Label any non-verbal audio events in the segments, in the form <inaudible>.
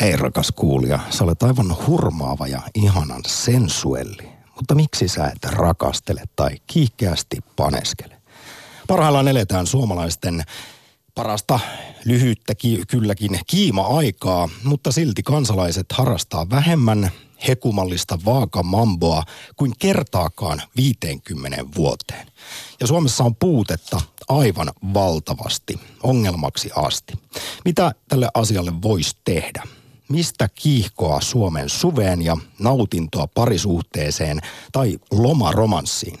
Hei rakas kuulija, sä olet aivan hurmaava ja ihanan sensuelli. Mutta miksi sä et rakastele tai kiihkeästi paneskele? Parhaillaan eletään suomalaisten parasta lyhyttä ki- kylläkin kiima-aikaa, mutta silti kansalaiset harrastaa vähemmän hekumallista vaakamamboa kuin kertaakaan 50 vuoteen. Ja Suomessa on puutetta aivan valtavasti, ongelmaksi asti. Mitä tälle asialle voisi tehdä? Mistä kiihkoa Suomen suveen ja nautintoa parisuhteeseen tai lomaromanssiin?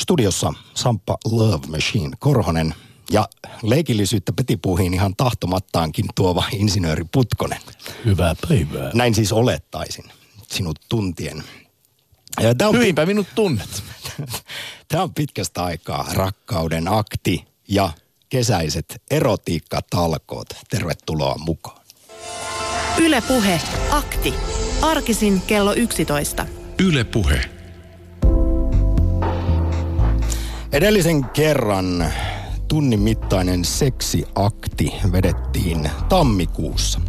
Studiossa Sampa Love Machine Korhonen ja leikillisyyttä petipuuhiin ihan tahtomattaankin tuova insinööri Putkonen. Hyvää päivää. Näin siis olettaisin sinut tuntien. Ja tämä on Hyvinpä minut tunnet. <laughs> Tämä on pitkästä aikaa rakkauden akti ja kesäiset erotiikkatalkoot. Tervetuloa mukaan. Ylepuhe akti. Arkisin kello 11. Ylepuhe. Edellisen kerran tunnin mittainen seksiakti vedettiin tammikuussa.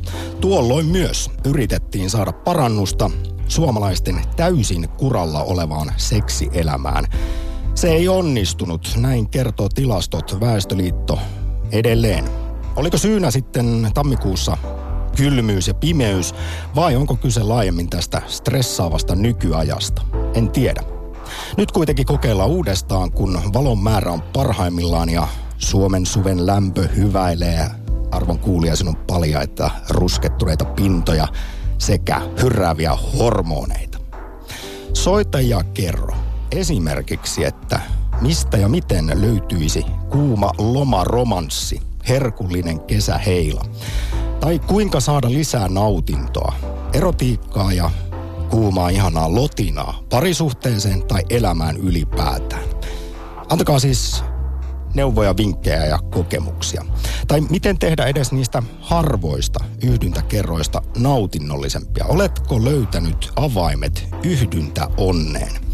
Tuolloin myös yritettiin saada parannusta suomalaisten täysin kuralla olevaan seksielämään. Se ei onnistunut, näin kertoo tilastot Väestöliitto edelleen. Oliko syynä sitten tammikuussa kylmyys ja pimeys vai onko kyse laajemmin tästä stressaavasta nykyajasta? En tiedä. Nyt kuitenkin kokeillaan uudestaan, kun valon määrä on parhaimmillaan ja Suomen suven lämpö hyväilee. Arvon kuulija sinun paljaita ruskettuneita pintoja sekä hyrrääviä hormoneita. Soita ja kerro esimerkiksi, että mistä ja miten löytyisi kuuma lomaromanssi, herkullinen kesäheila. Tai kuinka saada lisää nautintoa, erotiikkaa ja kuumaa ihanaa lotinaa parisuhteeseen tai elämään ylipäätään. Antakaa siis neuvoja, vinkkejä ja kokemuksia. Tai miten tehdä edes niistä harvoista yhdyntäkerroista nautinnollisempia. Oletko löytänyt avaimet yhdyntä onneen?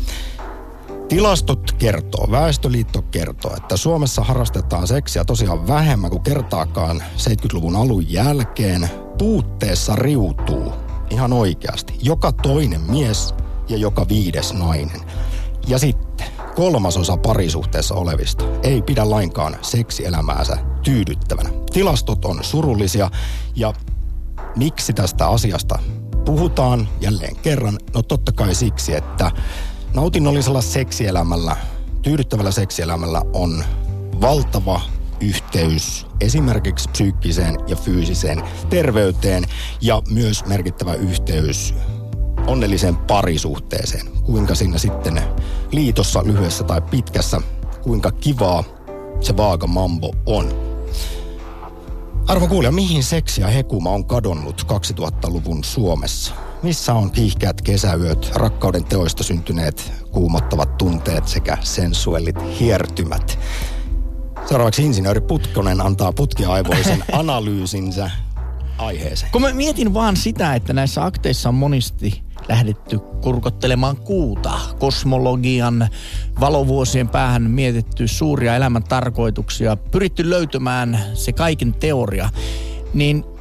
Tilastot kertoo, Väestöliitto kertoo, että Suomessa harrastetaan seksiä tosiaan vähemmän kuin kertaakaan 70-luvun alun jälkeen. Puutteessa riutuu ihan oikeasti joka toinen mies ja joka viides nainen. Ja sitten kolmasosa parisuhteessa olevista ei pidä lainkaan seksielämäänsä tyydyttävänä. Tilastot on surullisia ja miksi tästä asiasta puhutaan jälleen kerran? No totta kai siksi, että nautinnollisella seksielämällä, tyydyttävällä seksielämällä on valtava yhteys esimerkiksi psyykkiseen ja fyysiseen terveyteen ja myös merkittävä yhteys onnelliseen parisuhteeseen. Kuinka siinä sitten liitossa lyhyessä tai pitkässä, kuinka kivaa se vaaka mambo on. Arvo kuulija, mihin seksi ja hekuma on kadonnut 2000-luvun Suomessa? Missä on kiihkeät kesäyöt, rakkauden teoista syntyneet kuumottavat tunteet sekä sensuellit hiertymät? Seuraavaksi insinööri Putkonen antaa putkiaivoisen <laughs> analyysinsä aiheeseen. Kun mä mietin vaan sitä, että näissä akteissa on monesti lähdetty kurkottelemaan kuuta, kosmologian valovuosien päähän mietitty suuria elämän tarkoituksia, pyritty löytämään se kaiken teoria, niin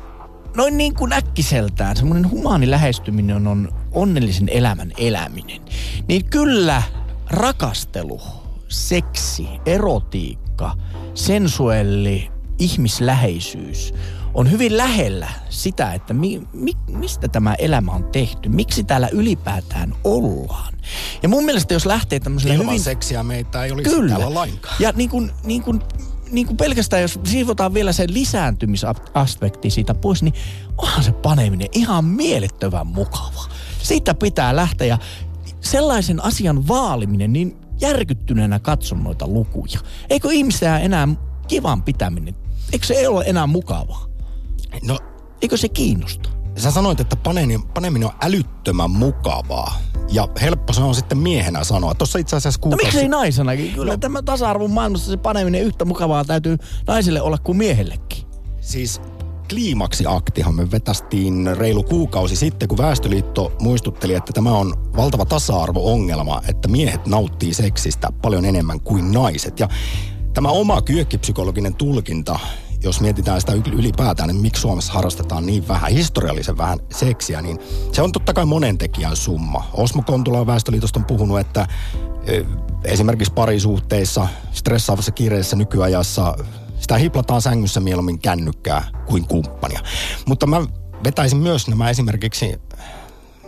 noin niin kuin äkkiseltään semmoinen humaani lähestyminen on onnellisen elämän eläminen. Niin kyllä rakastelu, seksi, erotiikka, sensuelli, ihmisläheisyys on hyvin lähellä sitä, että mi, mi, mistä tämä elämä on tehty, miksi täällä ylipäätään ollaan. Ja mun mielestä jos lähtee tämmöiselle Ilman hyvin... seksiä meitä ei olisi Kyllä. täällä lainkaan. Ja niin kuin, niin kuin, niin kuin pelkästään, jos siivotaan vielä se lisääntymisaspekti siitä pois, niin onhan se paneminen ihan mielettömän mukava. Siitä pitää lähteä ja sellaisen asian vaaliminen, niin järkyttyneenä katson noita lukuja. Eikö ihmistä enää kivan pitäminen, eikö se ei ole enää mukavaa? No, Eikö se kiinnosta? sä sanoit, että paneminen, paneminen on älyttömän mukavaa. Ja helppo se on sitten miehenä sanoa. Tuossa itse asiassa No kuukausi... miksei naisenakin? Kyllä no. tämä tasa-arvon maailmassa se paneminen yhtä mukavaa täytyy naiselle olla kuin miehellekin. Siis kliimaksiaktihan me vetästiin reilu kuukausi sitten, kun Väestöliitto muistutteli, että tämä on valtava tasa-arvo-ongelma, että miehet nauttii seksistä paljon enemmän kuin naiset. Ja tämä oma kyökkipsykologinen tulkinta jos mietitään sitä ylipäätään, että miksi Suomessa harrastetaan niin vähän, historiallisen vähän seksiä, niin se on totta kai monen tekijän summa. Osmo Kontula Väestöliitosta on puhunut, että esimerkiksi parisuhteissa, stressaavassa kiireellisessä nykyajassa sitä hiplataan sängyssä mieluummin kännykkää kuin kumppania. Mutta mä vetäisin myös nämä esimerkiksi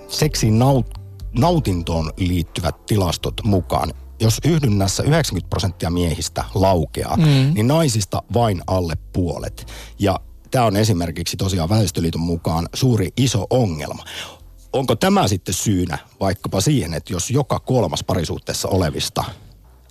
seksin naut- nautintoon liittyvät tilastot mukaan. Jos yhdynnässä 90 prosenttia miehistä laukeaa, mm. niin naisista vain alle puolet. Ja tämä on esimerkiksi tosiaan Väestöliiton mukaan suuri iso ongelma. Onko tämä sitten syynä vaikkapa siihen, että jos joka kolmas parisuhteessa olevista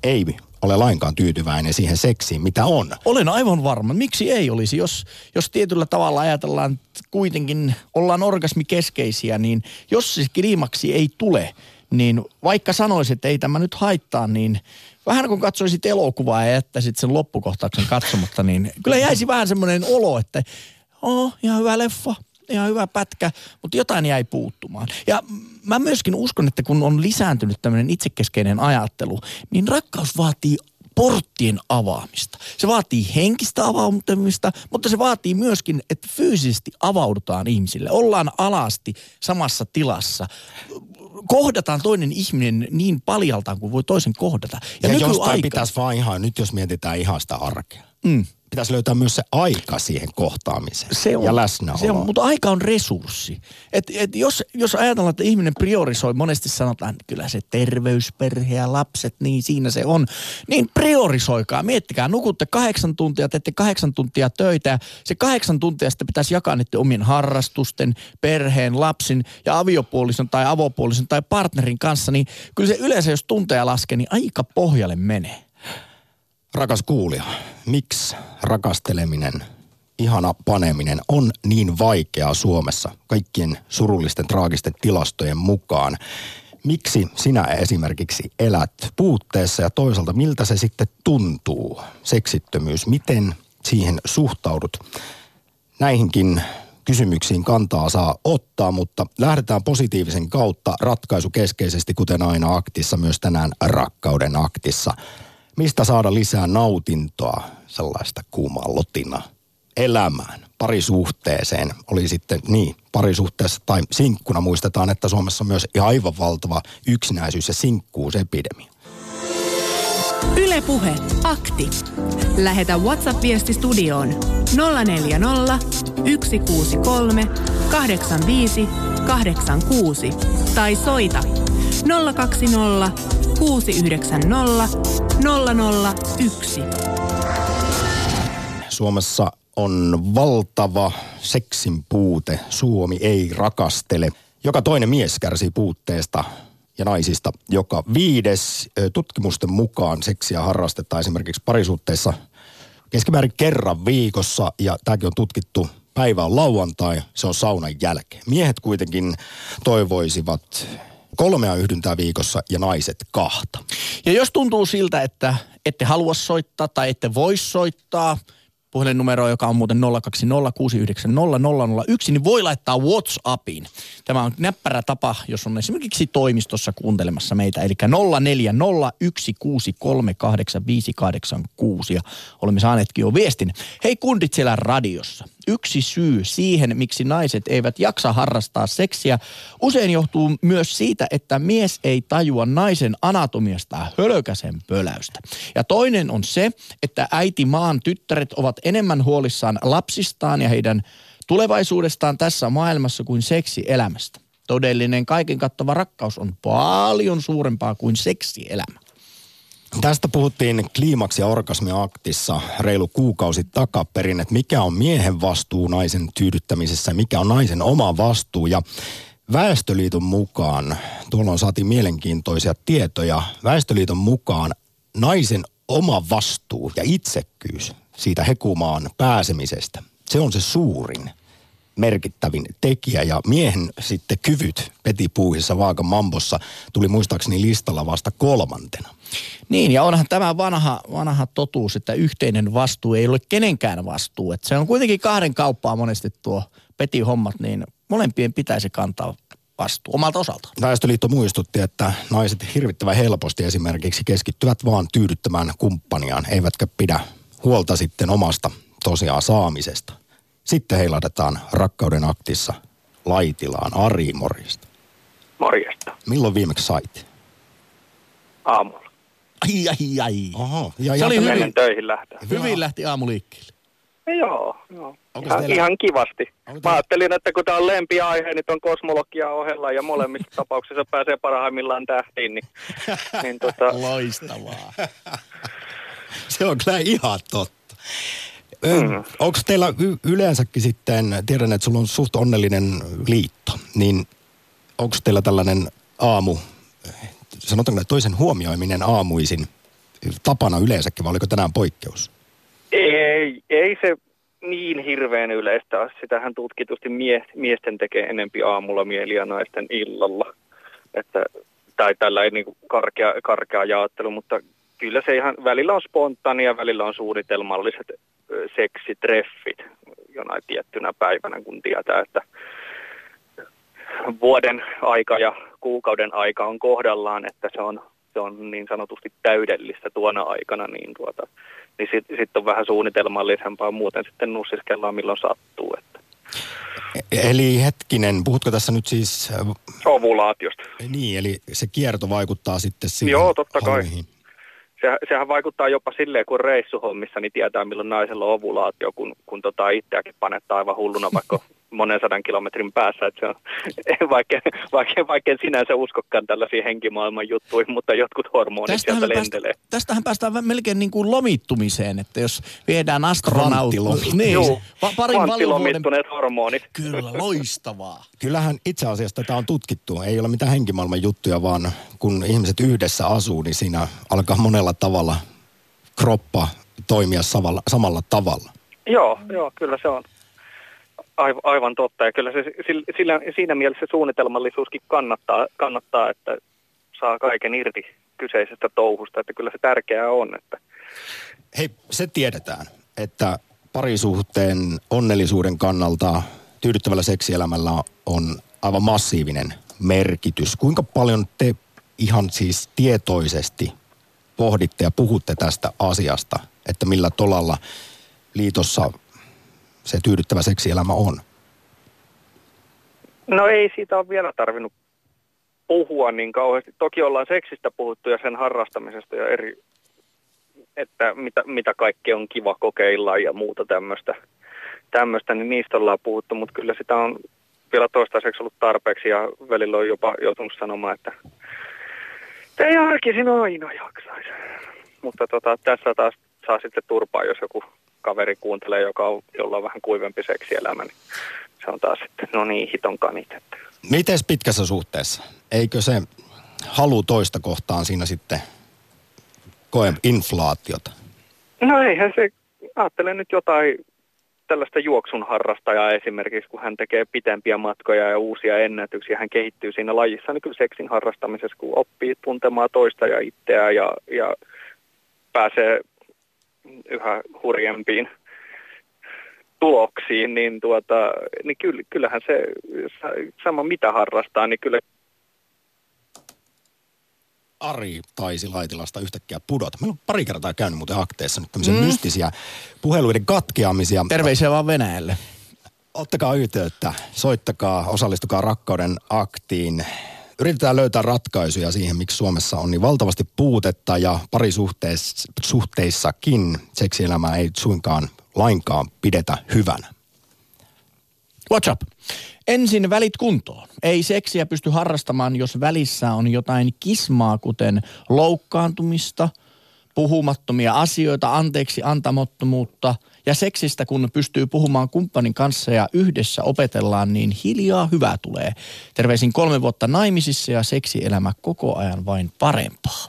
ei ole lainkaan tyytyväinen siihen seksiin, mitä on. Olen aivan varma. Miksi ei olisi? Jos, jos tietyllä tavalla ajatellaan, että kuitenkin ollaan orgasmikeskeisiä, niin jos se kliimaksi ei tule, niin vaikka sanoisit, että ei tämä nyt haittaa, niin vähän kun katsoisit elokuvaa ja jättäisit sen loppukohtauksen katsomatta, niin kyllä jäisi vähän semmoinen olo, että oh, ihan hyvä leffa, ihan hyvä pätkä, mutta jotain jäi puuttumaan. Ja mä myöskin uskon, että kun on lisääntynyt tämmöinen itsekeskeinen ajattelu, niin rakkaus vaatii porttien avaamista. Se vaatii henkistä avautumista, mutta se vaatii myöskin, että fyysisesti avaudutaan ihmisille. Ollaan alasti samassa tilassa. Kohdataan toinen ihminen niin paljaltaan kuin voi toisen kohdata. Ja, ja jostain pitäisi vaan ihan, nyt jos mietitään ihan sitä arkea. Mm pitäisi löytää myös se aika siihen kohtaamiseen se on, ja läsnäolo. Se on, mutta aika on resurssi. Et, et jos, jos ajatellaan, että ihminen priorisoi, monesti sanotaan, että kyllä se terveysperhe ja lapset, niin siinä se on. Niin priorisoikaa, miettikää, nukutte kahdeksan tuntia, teette kahdeksan tuntia töitä ja se kahdeksan tuntia sitten pitäisi jakaa niiden omien harrastusten, perheen, lapsin ja aviopuolison tai avopuolison tai partnerin kanssa, niin kyllä se yleensä, jos tunteja laskee, niin aika pohjalle menee. Rakas kuulija, miksi rakasteleminen, ihana paneminen on niin vaikeaa Suomessa kaikkien surullisten traagisten tilastojen mukaan? Miksi sinä esimerkiksi elät puutteessa ja toisaalta miltä se sitten tuntuu, seksittömyys, miten siihen suhtaudut? Näihinkin kysymyksiin kantaa saa ottaa, mutta lähdetään positiivisen kautta ratkaisukeskeisesti, kuten aina aktissa, myös tänään rakkauden aktissa – mistä saada lisää nautintoa, sellaista kuumaa lotina elämään, parisuhteeseen. Oli sitten niin, parisuhteessa tai sinkkuna muistetaan, että Suomessa on myös aivan valtava yksinäisyys ja sinkkuusepidemia. Ylepuhe akti. Lähetä WhatsApp-viesti studioon 040 163 85 86 tai soita 020 690 001. Suomessa on valtava seksin puute. Suomi ei rakastele. Joka toinen mies kärsii puutteesta ja naisista. Joka viides tutkimusten mukaan seksiä harrastetaan esimerkiksi parisuhteissa keskimäärin kerran viikossa. Ja tämäkin on tutkittu päivä on lauantai, se on saunan jälkeen. Miehet kuitenkin toivoisivat kolmea yhdyntää viikossa ja naiset kahta. Ja jos tuntuu siltä, että ette halua soittaa tai ette voi soittaa, puhelinnumero, joka on muuten 020690001, niin voi laittaa WhatsAppiin. Tämä on näppärä tapa, jos on esimerkiksi toimistossa kuuntelemassa meitä, eli 0401638586 ja olemme saaneetkin jo viestin. Hei kundit siellä radiossa. Yksi syy siihen, miksi naiset eivät jaksa harrastaa seksiä, usein johtuu myös siitä, että mies ei tajua naisen anatomiasta hölökäsen pöläystä. Ja toinen on se, että äiti maan tyttäret ovat enemmän huolissaan lapsistaan ja heidän tulevaisuudestaan tässä maailmassa kuin seksielämästä. Todellinen kaiken kattava rakkaus on paljon suurempaa kuin seksielämä. Tästä puhuttiin kliimaksi- ja orgasmiaktissa reilu kuukausi takaperin, että mikä on miehen vastuu naisen tyydyttämisessä mikä on naisen oma vastuu. Ja Väestöliiton mukaan, tuolloin saatiin mielenkiintoisia tietoja, Väestöliiton mukaan naisen oma vastuu ja itsekkyys siitä hekumaan pääsemisestä, se on se suurin merkittävin tekijä ja miehen sitten kyvyt petipuuhissa vaakan mambossa tuli muistaakseni listalla vasta kolmantena. Niin, ja onhan tämä vanha, vanha totuus, että yhteinen vastuu ei ole kenenkään vastuu. Että se on kuitenkin kahden kauppaa monesti tuo peti-hommat, niin molempien pitäisi kantaa vastuu omalta osaltaan. Väestöliitto muistutti, että naiset hirvittävän helposti esimerkiksi keskittyvät vaan tyydyttämään kumppaniaan, eivätkä pidä huolta sitten omasta tosiaan saamisesta. Sitten heilahdetaan rakkauden aktissa Laitilaan Ari Morjesta. Morjesta. Milloin viimeksi sait? Aamulla. Ai, ai, ai. Oho. Ja, Se ja oli hyvin. Ennen töihin lähtöä. Hyvin lähti aamu liikkeelle. Joo, joo. Onko Ihan, teillä- ihan kivasti. Onko Mä ajattelin, että kun tämä on lempiaihe, niin on kosmologia ohella ja molemmissa <laughs> tapauksissa pääsee parhaimmillaan tähtiin, niin, niin tota, Loistavaa. Se on kyllä ihan totta. Mm. Onko teillä y- yleensäkin sitten, tiedän, että sulla on suht onnellinen liitto, niin onko teillä tällainen aamu, sanotaanko että toisen huomioiminen aamuisin tapana yleensäkin, vai oliko tänään poikkeus? ei, ei se niin hirveän yleistä ole. Sitähän tutkitusti mie, miesten tekee enempi aamulla mieli ja naisten illalla. Että, tai tällä ei niin karkea, karkea jaottelu, mutta kyllä se ihan välillä on spontaania, välillä on suunnitelmalliset seksitreffit jonain tiettynä päivänä, kun tietää, että vuoden aika ja kuukauden aika on kohdallaan, että se on, se on niin sanotusti täydellistä tuona aikana, niin, tuota, niin sitten sit on vähän suunnitelmallisempaa, muuten sitten nussiskellaan milloin sattuu. Että. E- Eli hetkinen, puhutko tässä nyt siis, Ovulaatiosta. niin, eli se kierto vaikuttaa sitten siihen Joo, totta kai. hommiin. Se, sehän vaikuttaa jopa silleen, kun reissuhommissa, niin tietää milloin naisella on ovulaatio, kun, kun tota itseäkin panettaa aivan hulluna vaikka <laughs> monen sadan kilometrin päässä. Että se on, <laughs> vaikka, vaikka, vaikka en sinänsä uskokaan tällaisiin henkimaailman juttuihin, mutta jotkut hormonit Tästähän, sieltä me päästä, lentelee. tästähän päästään melkein niin kuin lomittumiseen, että jos viedään astronautti. Niin, Joo, pa- parin kvanttilomittuneet hormonit. Kyllä, loistavaa. Kyllähän itse asiassa tätä on tutkittu. Ei ole mitään henkimaailman juttuja, vaan kun ihmiset yhdessä asuu, niin siinä alkaa monella tavalla kroppa toimia samalla, samalla tavalla. Joo, joo, kyllä se on aivan, totta. Ja kyllä se sillä, siinä mielessä suunnitelmallisuuskin kannattaa, kannattaa, että saa kaiken irti kyseisestä touhusta. Että kyllä se tärkeää on, että Hei, se tiedetään, että parisuhteen onnellisuuden kannalta tyydyttävällä seksielämällä on aivan massiivinen merkitys. Kuinka paljon te ihan siis tietoisesti pohditte ja puhutte tästä asiasta, että millä tolalla liitossa se tyydyttävä seksielämä on? No ei siitä ole vielä tarvinnut puhua niin kauheasti. Toki ollaan seksistä puhuttu ja sen harrastamisesta ja eri, että mitä, mitä kaikkea on kiva kokeilla ja muuta tämmöistä, tämmöistä niin niistä ollaan puhuttu, mutta kyllä sitä on vielä toistaiseksi ollut tarpeeksi ja välillä on jopa joutunut sanomaan, että ei arkisin aina jaksaisi. Mutta tota, tässä taas saa sitten turpaa, jos joku kaveri kuuntelee, joka on, jolla on vähän kuivempi seksielämä, niin se on taas sitten, no niin, hiton kanit. Että. Miten pitkässä suhteessa? Eikö se halu toista kohtaan siinä sitten koe inflaatiota? No eihän se, ajattelen nyt jotain tällaista juoksun harrastajaa esimerkiksi, kun hän tekee pitempiä matkoja ja uusia ennätyksiä, hän kehittyy siinä lajissa, niin kyllä seksin harrastamisessa, kun oppii tuntemaan toista ja itseään ja, ja pääsee yhä hurjempiin tuloksiin, niin, tuota, niin kyllä, kyllähän se sama mitä harrastaa, niin kyllä Ari taisi Laitilasta yhtäkkiä pudota. Meillä on pari kertaa käynyt muuten akteessa nyt tämmöisiä mm. mystisiä puheluiden katkeamisia. Terveisiä vaan Venäjälle. Ottakaa yhteyttä, soittakaa, osallistukaa rakkauden aktiin. Yritetään löytää ratkaisuja siihen, miksi Suomessa on niin valtavasti puutetta ja parisuhteissakin seksielämää ei suinkaan lainkaan pidetä hyvänä. What's up? Ensin välit kuntoon. Ei seksiä pysty harrastamaan, jos välissä on jotain kismaa, kuten loukkaantumista, puhumattomia asioita, anteeksi antamottomuutta. Ja seksistä, kun pystyy puhumaan kumppanin kanssa ja yhdessä opetellaan, niin hiljaa hyvää tulee. Terveisin kolme vuotta naimisissa ja seksielämä koko ajan vain parempaa.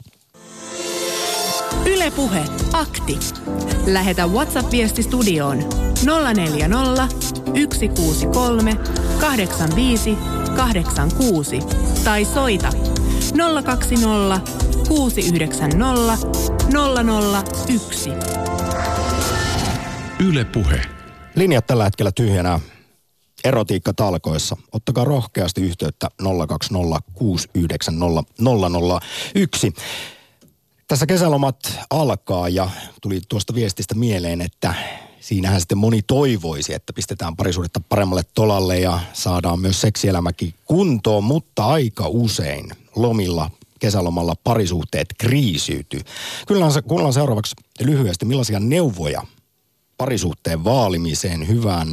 Ylepuhe akti. Lähetä WhatsApp-viesti studioon 040 163 85 86 tai soita 020 690 001. Yle Puhe. Linjat tällä hetkellä tyhjänä erotiikka talkoissa. Ottakaa rohkeasti yhteyttä 020690001. Tässä kesälomat alkaa ja tuli tuosta viestistä mieleen, että siinähän sitten moni toivoisi, että pistetään parisuudetta paremmalle tolalle ja saadaan myös seksielämäkin kuntoon, mutta aika usein lomilla kesälomalla parisuhteet kriisiytyy. Kyllä kuullaan seuraavaksi lyhyesti, millaisia neuvoja parisuhteen vaalimiseen, hyvään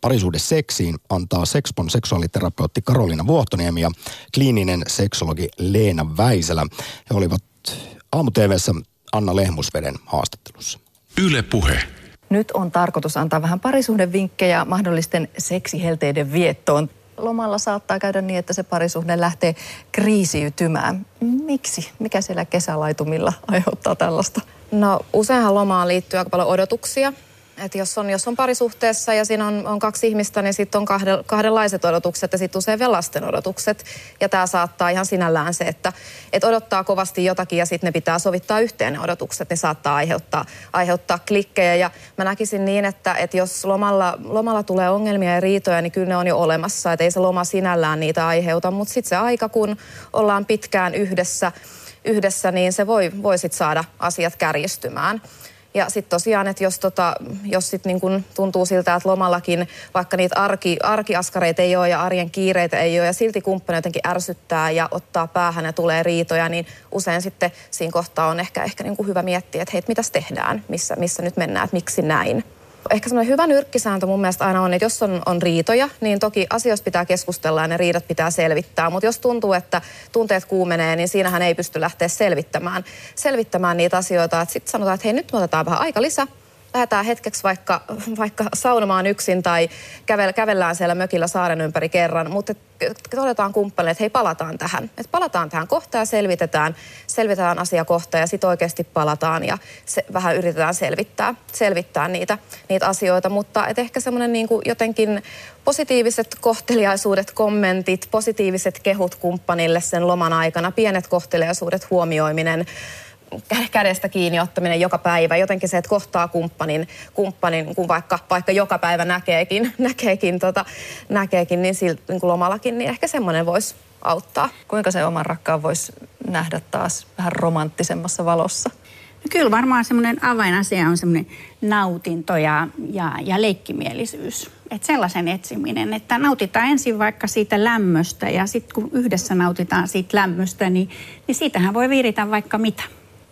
parisuudeseksiin antaa Sexpon seksuaaliterapeutti Karolina Vuohtoniemi ja kliininen seksologi Leena Väiselä. He olivat aamu Anna Lehmusveden haastattelussa. Yle Puhe. Nyt on tarkoitus antaa vähän parisuhdevinkkejä mahdollisten seksihelteiden viettoon. Lomalla saattaa käydä niin, että se parisuhde lähtee kriisiytymään. Miksi? Mikä siellä kesälaitumilla aiheuttaa tällaista? No useinhan lomaan liittyy aika paljon odotuksia et jos, on, jos on parisuhteessa ja siinä on, on kaksi ihmistä, niin sitten on kahde, kahdenlaiset odotukset ja sitten usein vielä lasten odotukset. Ja tämä saattaa ihan sinällään se, että et odottaa kovasti jotakin ja sitten ne pitää sovittaa yhteen ne odotukset, niin saattaa aiheuttaa, aiheuttaa klikkejä. Ja mä näkisin niin, että, että jos lomalla, lomalla tulee ongelmia ja riitoja, niin kyllä ne on jo olemassa. Että ei se loma sinällään niitä aiheuta, mutta sitten se aika, kun ollaan pitkään yhdessä, yhdessä niin se voi, voi sit saada asiat kärjistymään. Ja sitten tosiaan, että jos, tota, jos sit niin kun tuntuu siltä, että lomallakin vaikka niitä arki, arkiaskareita ei ole ja arjen kiireitä ei ole ja silti kumppani jotenkin ärsyttää ja ottaa päähän ja tulee riitoja, niin usein sitten siinä kohtaa on ehkä, ehkä niin kuin hyvä miettiä, että hei, mitäs tehdään, missä, missä nyt mennään, että miksi näin. Ehkä semmoinen hyvä nyrkkisääntö mun mielestä aina on, että jos on, on riitoja, niin toki asioista pitää keskustella ja ne riidat pitää selvittää. Mutta jos tuntuu, että tunteet kuumenee, niin siinähän ei pysty lähteä selvittämään, selvittämään niitä asioita. Sitten sanotaan, että hei nyt me otetaan vähän aika lisää lähdetään hetkeksi vaikka, vaikka saunomaan yksin tai kävel, kävellään siellä mökillä saaren ympäri kerran, mutta todetaan kumppanille, että hei palataan tähän. Että palataan tähän kohtaan ja selvitetään, selvitetään asia kohta ja sitten oikeasti palataan ja se, vähän yritetään selvittää, selvittää niitä, niitä asioita. Mutta et ehkä semmoinen niin jotenkin positiiviset kohteliaisuudet, kommentit, positiiviset kehut kumppanille sen loman aikana, pienet kohteliaisuudet, huomioiminen, kädestä kiinni ottaminen joka päivä, jotenkin se, että kohtaa kumppanin, kumppanin kun vaikka, vaikka joka päivä näkeekin, <laughs> näkeekin, tota, näkeekin niin, sil, niin kuin lomallakin, niin ehkä semmoinen voisi auttaa. Kuinka se oman rakkaan voisi nähdä taas vähän romanttisemmassa valossa? No kyllä varmaan semmoinen avainasia on semmoinen nautinto ja, ja, ja leikkimielisyys. Että sellaisen etsiminen, että nautitaan ensin vaikka siitä lämmöstä ja sitten kun yhdessä nautitaan siitä lämmöstä, niin, niin siitähän voi viritä vaikka mitä.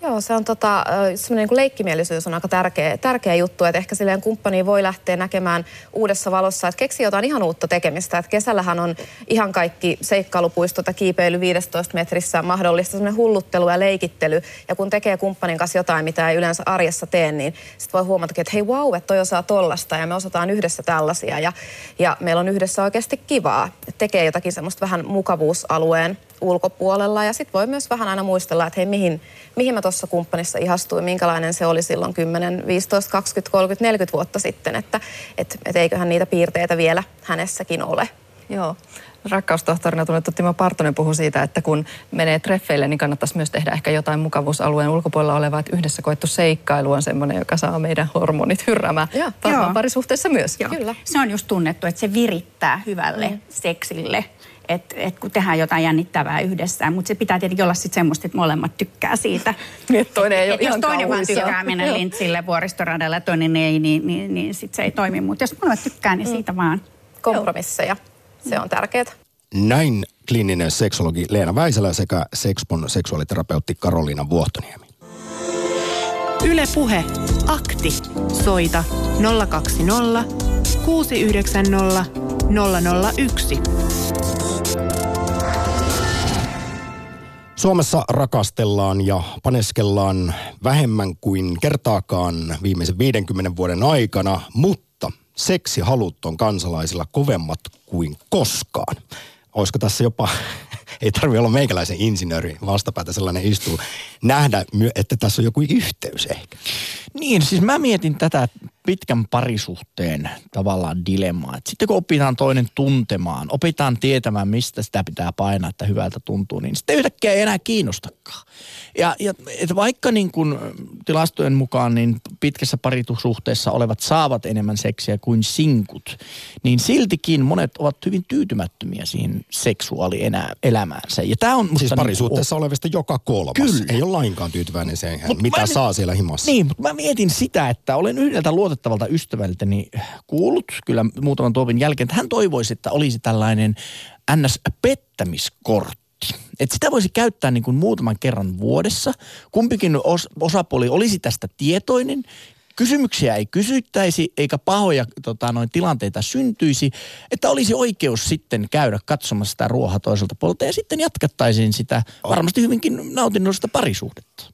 Joo, se on tota, semmoinen niin leikkimielisyys on aika tärkeä, tärkeä juttu, että ehkä silleen kumppani voi lähteä näkemään uudessa valossa, että keksii jotain ihan uutta tekemistä. Että kesällähän on ihan kaikki seikkailupuistot ja kiipeily 15 metrissä mahdollista, semmoinen hulluttelu ja leikittely. Ja kun tekee kumppanin kanssa jotain, mitä ei yleensä arjessa tee, niin sitten voi huomata, että hei wow, että toi osaa tollasta ja me osataan yhdessä tällaisia. Ja, ja meillä on yhdessä oikeasti kivaa. Että tekee jotakin semmoista vähän mukavuusalueen ulkopuolella. Ja sitten voi myös vähän aina muistella, että hei, mihin, mihin mä tuossa kumppanissa ihastuin, minkälainen se oli silloin 10, 15, 20, 30, 40 vuotta sitten. Että et, et eiköhän niitä piirteitä vielä hänessäkin ole. Joo. Rakkaustohtorina tunnettu Timo Partonen puhuu siitä, että kun menee treffeille, niin kannattaisi myös tehdä ehkä jotain mukavuusalueen ulkopuolella olevaa, että yhdessä koettu seikkailu on semmoinen, joka saa meidän hormonit hyrräämään. Varmaan parisuhteessa myös. Joo. Kyllä. Se on just tunnettu, että se virittää hyvälle mm. seksille että et kun tehdään jotain jännittävää yhdessä. Mutta se pitää tietenkin olla sitten semmoista, että molemmat tykkää siitä. <laughs> Niin, toinen ei et jos toinen vaan tykkää mennä lintsille vuoristoradalla ja toinen ei, niin, niin, niin sitten se ei toimi. Mutta jos molemmat tykkää, niin mm. siitä vaan. Kompromisseja. Se on tärkeää. Näin kliininen seksologi Leena Väiselä sekä Sexpon seksuaaliterapeutti Karoliina Vuohtoniemi. Yle Puhe. Akti. Soita 020 690 001. Suomessa rakastellaan ja paneskellaan vähemmän kuin kertaakaan viimeisen 50 vuoden aikana, mutta seksihalut on kansalaisilla kovemmat kuin koskaan. Olisiko tässä jopa, ei tarvi olla meikäläisen insinööri vastapäätä sellainen istuu, nähdä, että tässä on joku yhteys ehkä. Niin, siis mä mietin tätä pitkän parisuhteen tavallaan dilemmaa. Et sitten kun opitaan toinen tuntemaan, opitaan tietämään, mistä sitä pitää painaa, että hyvältä tuntuu, niin sitten yhtäkkiä ei enää kiinnostakaan. Ja, ja et vaikka niin kun tilastojen mukaan niin pitkässä parisuhteessa olevat saavat enemmän seksiä kuin sinkut, niin siltikin monet ovat hyvin tyytymättömiä siihen seksuaalielämäänsä. Ja tää on siis parisuhteessa niin, olevista joka kolmas. Kyllä. Ei ole lainkaan tyytyväinen siihen, Mut mitä mä, saa siellä himassa. Niin, mutta mä mietin sitä, että olen yhdeltä luot luotettavalta ystävältäni kuullut kyllä muutaman tuopin jälkeen, että hän toivoisi, että olisi tällainen NS-pettämiskortti. Että sitä voisi käyttää niin kuin muutaman kerran vuodessa. Kumpikin os, osapuoli olisi tästä tietoinen kysymyksiä ei kysyttäisi eikä pahoja tota, noin tilanteita syntyisi, että olisi oikeus sitten käydä katsomassa sitä ruohaa toiselta puolelta ja sitten jatkattaisiin sitä varmasti hyvinkin nautinnollista parisuhdetta.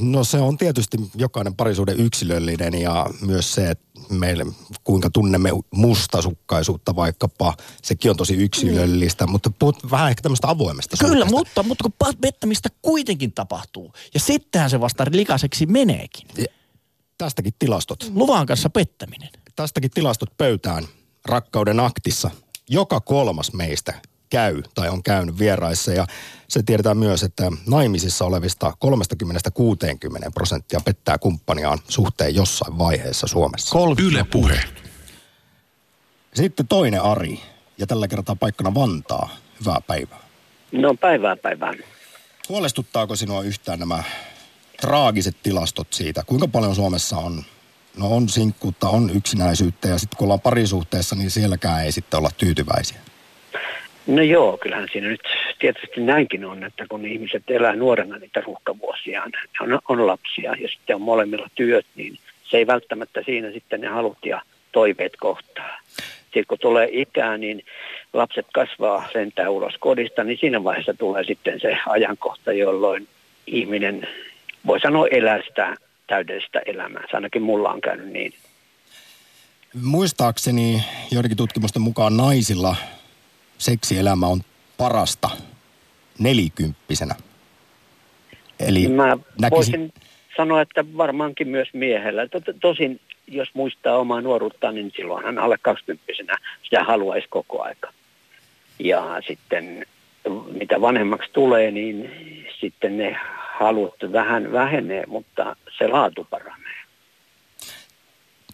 No se on tietysti jokainen parisuuden yksilöllinen ja myös se, että meille kuinka tunnemme mustasukkaisuutta vaikkapa, sekin on tosi yksilöllistä, mm. mutta puhut vähän ehkä tämmöistä avoimesta Kyllä, suhteesta. mutta, mutta kun pettämistä kuitenkin tapahtuu ja sittenhän se vasta likaiseksi meneekin. Ja tästäkin tilastot. Luvan kanssa pettäminen. Tästäkin tilastot pöytään rakkauden aktissa. Joka kolmas meistä käy tai on käynyt vieraissa ja se tiedetään myös, että naimisissa olevista 30-60 prosenttia pettää kumppaniaan suhteen jossain vaiheessa Suomessa. Kol- Yle puhe. Sitten toinen Ari ja tällä kertaa paikkana Vantaa. Hyvää päivää. No päivää päivää. Huolestuttaako sinua yhtään nämä traagiset tilastot siitä, kuinka paljon Suomessa on No on sinkkuutta, on yksinäisyyttä ja sitten kun ollaan parisuhteessa, niin sielläkään ei sitten olla tyytyväisiä. No joo, kyllähän siinä nyt tietysti näinkin on, että kun ihmiset elää nuorena niitä ruuhkavuosiaan, on, on lapsia ja sitten on molemmilla työt, niin se ei välttämättä siinä sitten ne halut ja toiveet kohtaa. Sitten kun tulee ikää, niin lapset kasvaa sentään ulos kodista, niin siinä vaiheessa tulee sitten se ajankohta, jolloin ihminen voi sanoa elää sitä täydellistä elämää. Se ainakin mulla on käynyt niin. Muistaakseni joidenkin tutkimusten mukaan naisilla seksielämä on parasta nelikymppisenä. Eli Mä näkisin... voisin sanoa, että varmaankin myös miehellä. Tosin jos muistaa omaa nuoruuttaan, niin silloin hän alle 20 sitä haluaisi koko aika. Ja sitten mitä vanhemmaksi tulee, niin sitten ne halut vähän vähenee, mutta se laatu paranee.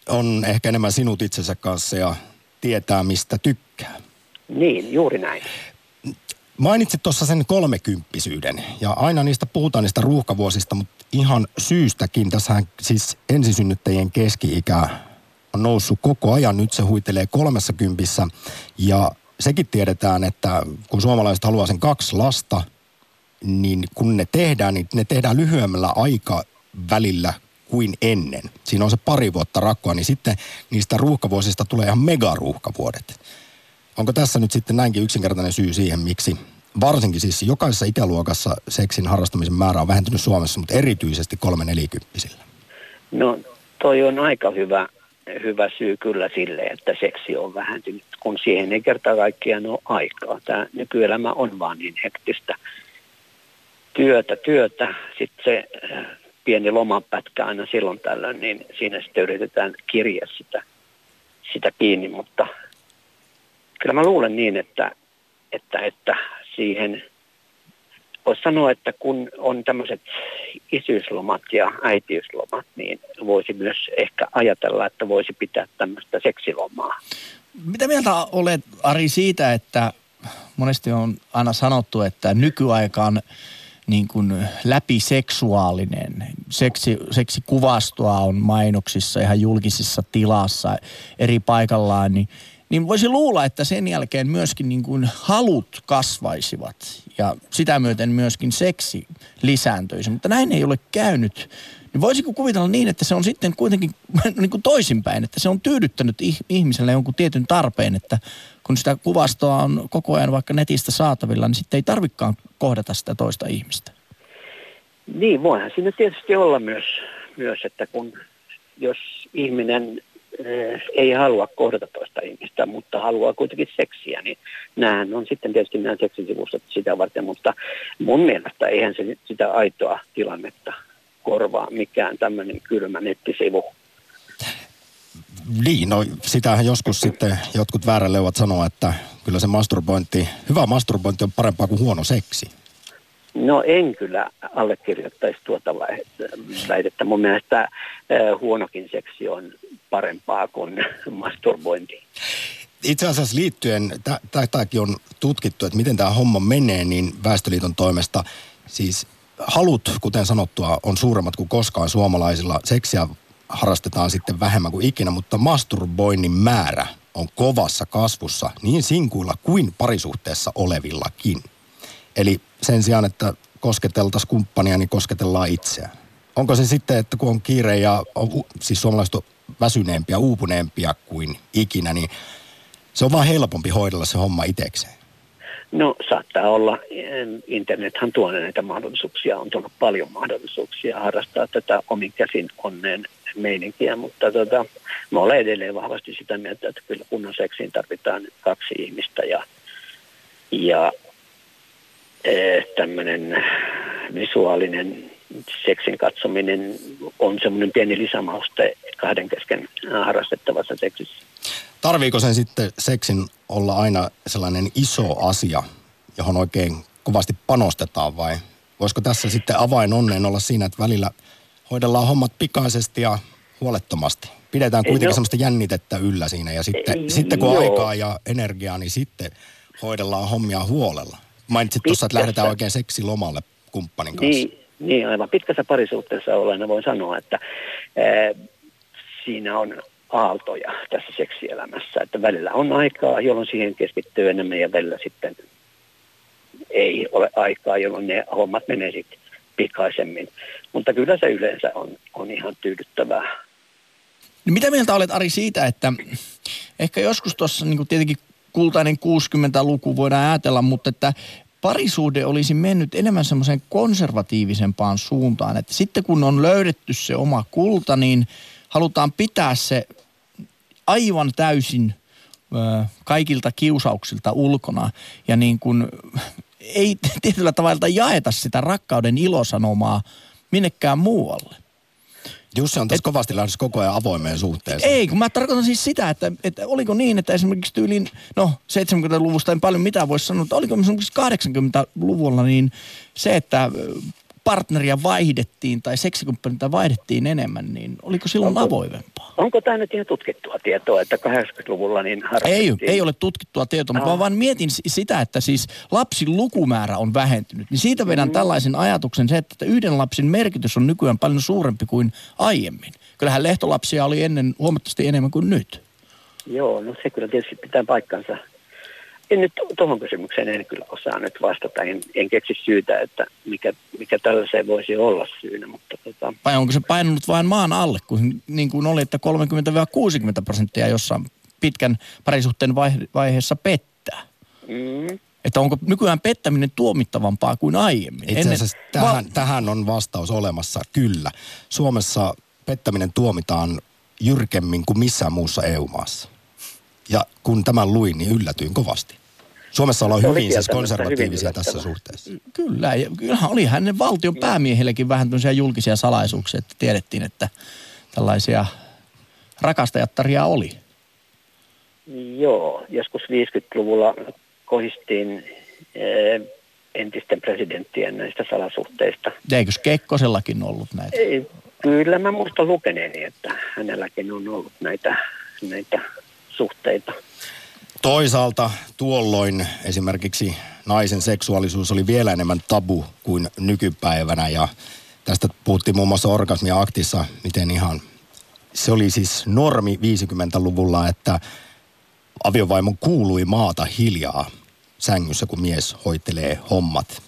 On ehkä enemmän sinut itsensä kanssa ja tietää, mistä tykkää. Niin, juuri näin. Mainitsit tuossa sen kolmekymppisyyden ja aina niistä puhutaan niistä ruuhkavuosista, mutta ihan syystäkin. Tässähän siis ensisynnyttäjien keski-ikä on noussut koko ajan. Nyt se huitelee kolmessa kympissä ja sekin tiedetään, että kun suomalaiset haluaa sen kaksi lasta, niin kun ne tehdään, niin ne tehdään lyhyemmällä aika välillä kuin ennen. Siinä on se pari vuotta rakkoa, niin sitten niistä ruuhkavuosista tulee ihan megaruuhkavuodet. Onko tässä nyt sitten näinkin yksinkertainen syy siihen, miksi varsinkin siis jokaisessa ikäluokassa seksin harrastamisen määrä on vähentynyt Suomessa, mutta erityisesti kolme nelikymppisillä? No toi on aika hyvä, hyvä syy kyllä sille, että seksi on vähentynyt, kun siihen ei kerta kaikkiaan ole aikaa. Tämä nykyelämä on vaan niin hektistä. Työtä, työtä, sitten se äh, pieni lomapätkä aina silloin tällöin, niin siinä sitten yritetään kirjaa sitä, sitä kiinni, mutta kyllä mä luulen niin, että, että, että siihen voisi sanoa, että kun on tämmöiset isyyslomat ja äitiyslomat, niin voisi myös ehkä ajatella, että voisi pitää tämmöistä seksilomaa. Mitä mieltä olet, Ari, siitä, että monesti on aina sanottu, että nykyaikaan niin kuin läpiseksuaalinen. Seksi, seksikuvastoa on mainoksissa ihan julkisissa tilassa eri paikallaan, niin niin voisi luulla, että sen jälkeen myöskin niin kuin halut kasvaisivat ja sitä myöten myöskin seksi lisääntyisi. Mutta näin ei ole käynyt. Niin voisiko kuvitella niin, että se on sitten kuitenkin <laughs> niin kuin toisinpäin, että se on tyydyttänyt ihmiselle jonkun tietyn tarpeen, että kun sitä kuvastoa on koko ajan vaikka netistä saatavilla, niin sitten ei tarvikaan kohdata sitä toista ihmistä. Niin, voihan siinä tietysti olla myös, myös että kun jos ihminen Eh, ei halua kohdata toista ihmistä, mutta haluaa kuitenkin seksiä, niin nämähän on sitten tietysti nämä seksisivustot sitä varten, mutta mun mielestä eihän se sitä aitoa tilannetta korvaa mikään tämmöinen kylmä nettisivu. Niin, no sitähän joskus sitten jotkut vääräleuvat sanoa, että kyllä se masturbointi, hyvä masturbointi on parempaa kuin huono seksi. No en kyllä allekirjoittaisi tuota väitettä. Mun mielestä huonokin seksi on parempaa kuin <laughs> masturbointi. Itse asiassa liittyen, tätäkin on tutkittu, että miten tämä homma menee, niin Väestöliiton toimesta siis halut, kuten sanottua, on suuremmat kuin koskaan suomalaisilla. Seksiä harrastetaan sitten vähemmän kuin ikinä, mutta masturboinnin määrä on kovassa kasvussa niin sinkuilla kuin parisuhteessa olevillakin. Eli sen sijaan, että kosketeltaisiin kumppania, niin kosketellaan itseään. Onko se sitten, että kun on kiire ja on, siis suomalaiset on väsyneempia, uupuneempia kuin ikinä, niin se on vaan helpompi hoidella se homma itsekseen? No saattaa olla. Internethän tuo näitä mahdollisuuksia, on tuonut paljon mahdollisuuksia harrastaa tätä omin käsin onneen meininkiä, mutta tota, mä olen edelleen vahvasti sitä mieltä, että kyllä kunnon seksiin tarvitaan kaksi ihmistä ja, ja e, tämmöinen visuaalinen seksin katsominen on semmoinen pieni lisämauste kahden kesken harrastettavassa seksissä. Tarviiko sen sitten seksin olla aina sellainen iso asia, johon oikein kovasti panostetaan vai voisiko tässä sitten avain onneen olla siinä, että välillä hoidellaan hommat pikaisesti ja huolettomasti? Pidetään kuitenkin no, semmoista jännitettä yllä siinä ja sitten, ei, sitten kun on aikaa ja energiaa, niin sitten hoidellaan hommia huolella. Mainitsit tuossa, että lähdetään oikein seksilomalle kumppanin kanssa. Niin, niin aivan pitkässä parisuhteessa olen voin sanoa, että ää, siinä on aaltoja tässä seksielämässä. Että välillä on aikaa, jolloin siihen keskittyy enemmän ja välillä sitten ei ole aikaa, jolloin ne hommat menee sitten pikaisemmin. Mutta kyllä se yleensä on, on ihan tyydyttävää. No mitä mieltä olet Ari siitä, että ehkä joskus tuossa niin tietenkin kultainen 60-luku voidaan ajatella, mutta että parisuhde olisi mennyt enemmän semmoiseen konservatiivisempaan suuntaan. Että sitten kun on löydetty se oma kulta, niin halutaan pitää se aivan täysin ö, kaikilta kiusauksilta ulkona ja niin kuin ei <laughs> tietyllä tavalla jaeta sitä rakkauden ilosanomaa minnekään muualle. Jussi on tässä kovasti lähdössä koko ajan avoimeen suhteeseen. Ei, kun mä tarkoitan siis sitä, että, että oliko niin, että esimerkiksi tyyliin, no 70-luvusta en paljon mitään voisi sanoa, mutta oliko esimerkiksi 80-luvulla niin se, että partneria vaihdettiin tai seksikumppanita vaihdettiin enemmän, niin oliko silloin onko, avoimempaa? Onko tämä nyt ihan tutkittua tietoa, että 80-luvulla niin Ei, ei ole tutkittua tietoa, mutta mä vaan mietin sitä, että siis lapsin lukumäärä on vähentynyt. Niin siitä vedän mm. tällaisen ajatuksen se, että yhden lapsin merkitys on nykyään paljon suurempi kuin aiemmin. Kyllähän lehtolapsia oli ennen huomattavasti enemmän kuin nyt. Joo, no se kyllä tietysti pitää paikkansa en nyt tuohon kysymykseen en kyllä osaa nyt vastata. En, en keksi syytä, että mikä, mikä tällaiseen voisi olla syynä. Mutta tota... Vai onko se painunut vain maan alle, kun, niin kuin oli, että 30-60 prosenttia jossain pitkän parisuhteen vaiheessa pettää? Mm. Että onko nykyään pettäminen tuomittavampaa kuin aiemmin? Itse asiassa Ennen... tähän, Va- tähän on vastaus olemassa, kyllä. Suomessa pettäminen tuomitaan jyrkemmin kuin missään muussa EU-maassa. Ja kun tämän luin, niin yllätyin kovasti. Suomessa ollaan hyvin siis konservatiivisia hyvin tässä suhteessa. Kyllä, ja kyllähän oli hänen valtion päämiehellekin vähän julkisia salaisuuksia, että tiedettiin, että tällaisia rakastajattaria oli. Joo, joskus 50-luvulla kohistiin eh, entisten presidenttien näistä salasuhteista. Eikös Kekkosellakin ollut näitä? Ei, kyllä mä muistan lukeneeni, että hänelläkin on ollut näitä, näitä suhteita. Toisaalta tuolloin esimerkiksi naisen seksuaalisuus oli vielä enemmän tabu kuin nykypäivänä ja tästä puhuttiin muun muassa orgasmia aktissa, miten ihan se oli siis normi 50-luvulla, että aviovaimon kuului maata hiljaa sängyssä, kun mies hoitelee hommat.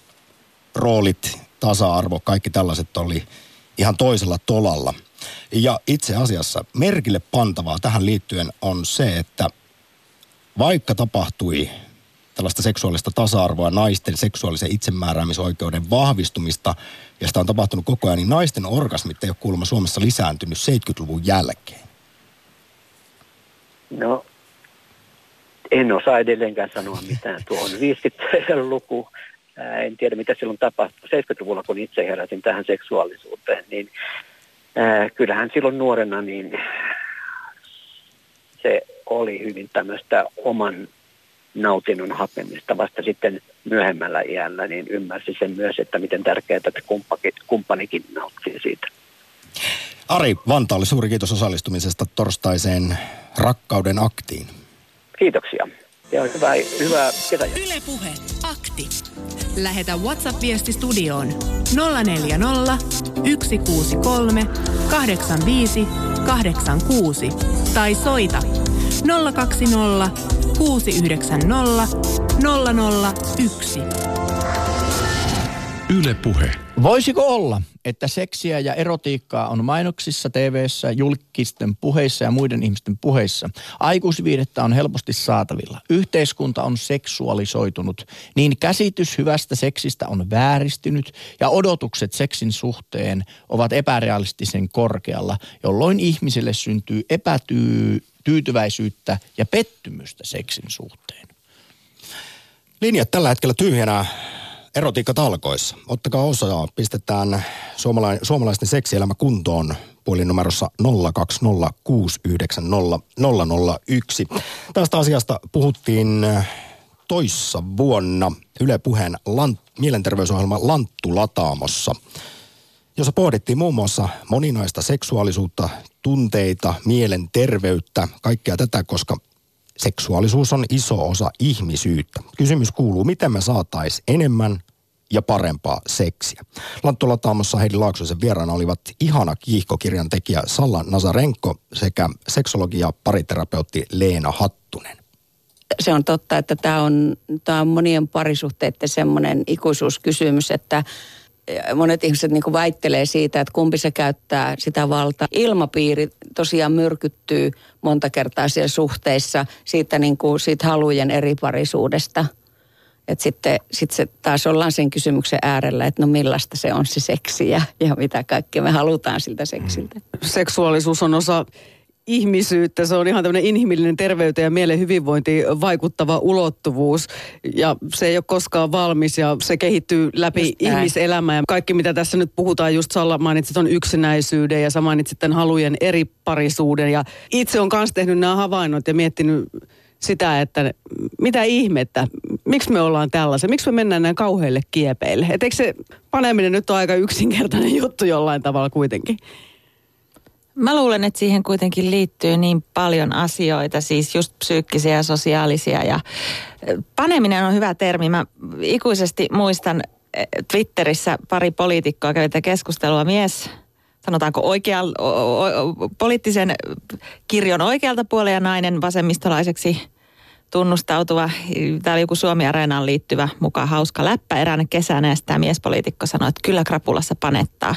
Roolit, tasa-arvo, kaikki tällaiset oli ihan toisella tolalla – ja itse asiassa merkille pantavaa tähän liittyen on se, että vaikka tapahtui tällaista seksuaalista tasa-arvoa, naisten seksuaalisen itsemääräämisoikeuden vahvistumista, ja sitä on tapahtunut koko ajan, niin naisten orgasmit ei ole kuulemma Suomessa lisääntynyt 70-luvun jälkeen. No, en osaa edelleenkään sanoa mitään. Tuo on 50-luku. En tiedä, mitä silloin tapahtui 70-luvulla, kun itse herätin tähän seksuaalisuuteen, niin Äh, kyllähän silloin nuorena niin se oli hyvin tämmöistä oman nautinnon hakemista. Vasta sitten myöhemmällä iällä niin ymmärsi sen myös, että miten tärkeää, että kumppanikin nauttii siitä. Ari Vantaalle suuri kiitos osallistumisesta torstaiseen Rakkauden aktiin. Kiitoksia. Ja hyvää, hyvää kesäjää. Yle Puhe, akti. Lähetä WhatsApp-viesti studioon 040 163 85 86 tai soita 020 690 001. Yle Puhe. Voisiko olla, että seksiä ja erotiikkaa on mainoksissa, TV:ssä, julkisten puheissa ja muiden ihmisten puheissa? Aikuisviidettä on helposti saatavilla. Yhteiskunta on seksuaalisoitunut. Niin käsitys hyvästä seksistä on vääristynyt ja odotukset seksin suhteen ovat epärealistisen korkealla, jolloin ihmisille syntyy epätyytyväisyyttä ja pettymystä seksin suhteen. Linjat tällä hetkellä tyhjänä erotiikkatalkoissa. Ottakaa osaa, pistetään suomala- suomalaisten seksielämä kuntoon puhelinnumerossa 020690001. Tästä asiasta puhuttiin toissa vuonna Yle Puheen lant- mielenterveysohjelma Lanttu Lataamossa, jossa pohdittiin muun muassa moninaista seksuaalisuutta, tunteita, mielenterveyttä, kaikkea tätä, koska seksuaalisuus on iso osa ihmisyyttä. Kysymys kuuluu, miten me saatais enemmän ja parempaa seksiä. Lanttu Lataamossa Heidi Laaksosen vieraana olivat ihana kiihkokirjan tekijä Salla Nazarenko sekä seksologi ja pariterapeutti Leena Hattunen. Se on totta, että tämä on, tämä on monien parisuhteiden semmoinen ikuisuuskysymys, että monet ihmiset niin väittelee siitä, että kumpi se käyttää sitä valtaa. Ilmapiiri tosiaan myrkyttyy monta kertaa siellä suhteissa siitä, niin kuin, siitä halujen eri parisuudesta. Että sitten sit se taas ollaan sen kysymyksen äärellä, että no millaista se on se seksi ja, ja mitä kaikkea me halutaan siltä seksiltä. Seksuaalisuus on osa ihmisyyttä. Se on ihan tämmöinen inhimillinen terveyteen ja mielen hyvinvointiin vaikuttava ulottuvuus. Ja se ei ole koskaan valmis ja se kehittyy läpi ihmiselämää. Ja kaikki mitä tässä nyt puhutaan, just Salla mainitsit on yksinäisyyden ja sä mainitsit tämän halujen eri parisuuden. Ja itse on kanssa tehnyt nämä havainnot ja miettinyt sitä, että mitä ihmettä, miksi me ollaan tällaisen, miksi me mennään näin kauheille kiepeille. Et eikö se paneminen nyt ole aika yksinkertainen <laughs> juttu jollain tavalla kuitenkin? Mä luulen, että siihen kuitenkin liittyy niin paljon asioita, siis just psyykkisiä ja sosiaalisia. Ja paneminen on hyvä termi. Mä ikuisesti muistan Twitterissä pari poliitikkoa kävi keskustelua. Mies, sanotaanko oikea, o, o, poliittisen kirjon oikealta puolella ja nainen vasemmistolaiseksi tunnustautuva. Tämä oli joku Suomi-areenaan liittyvä mukaan hauska läppä eräänä kesänä ja sitä miespoliitikko sanoi, että kyllä krapulassa panettaa.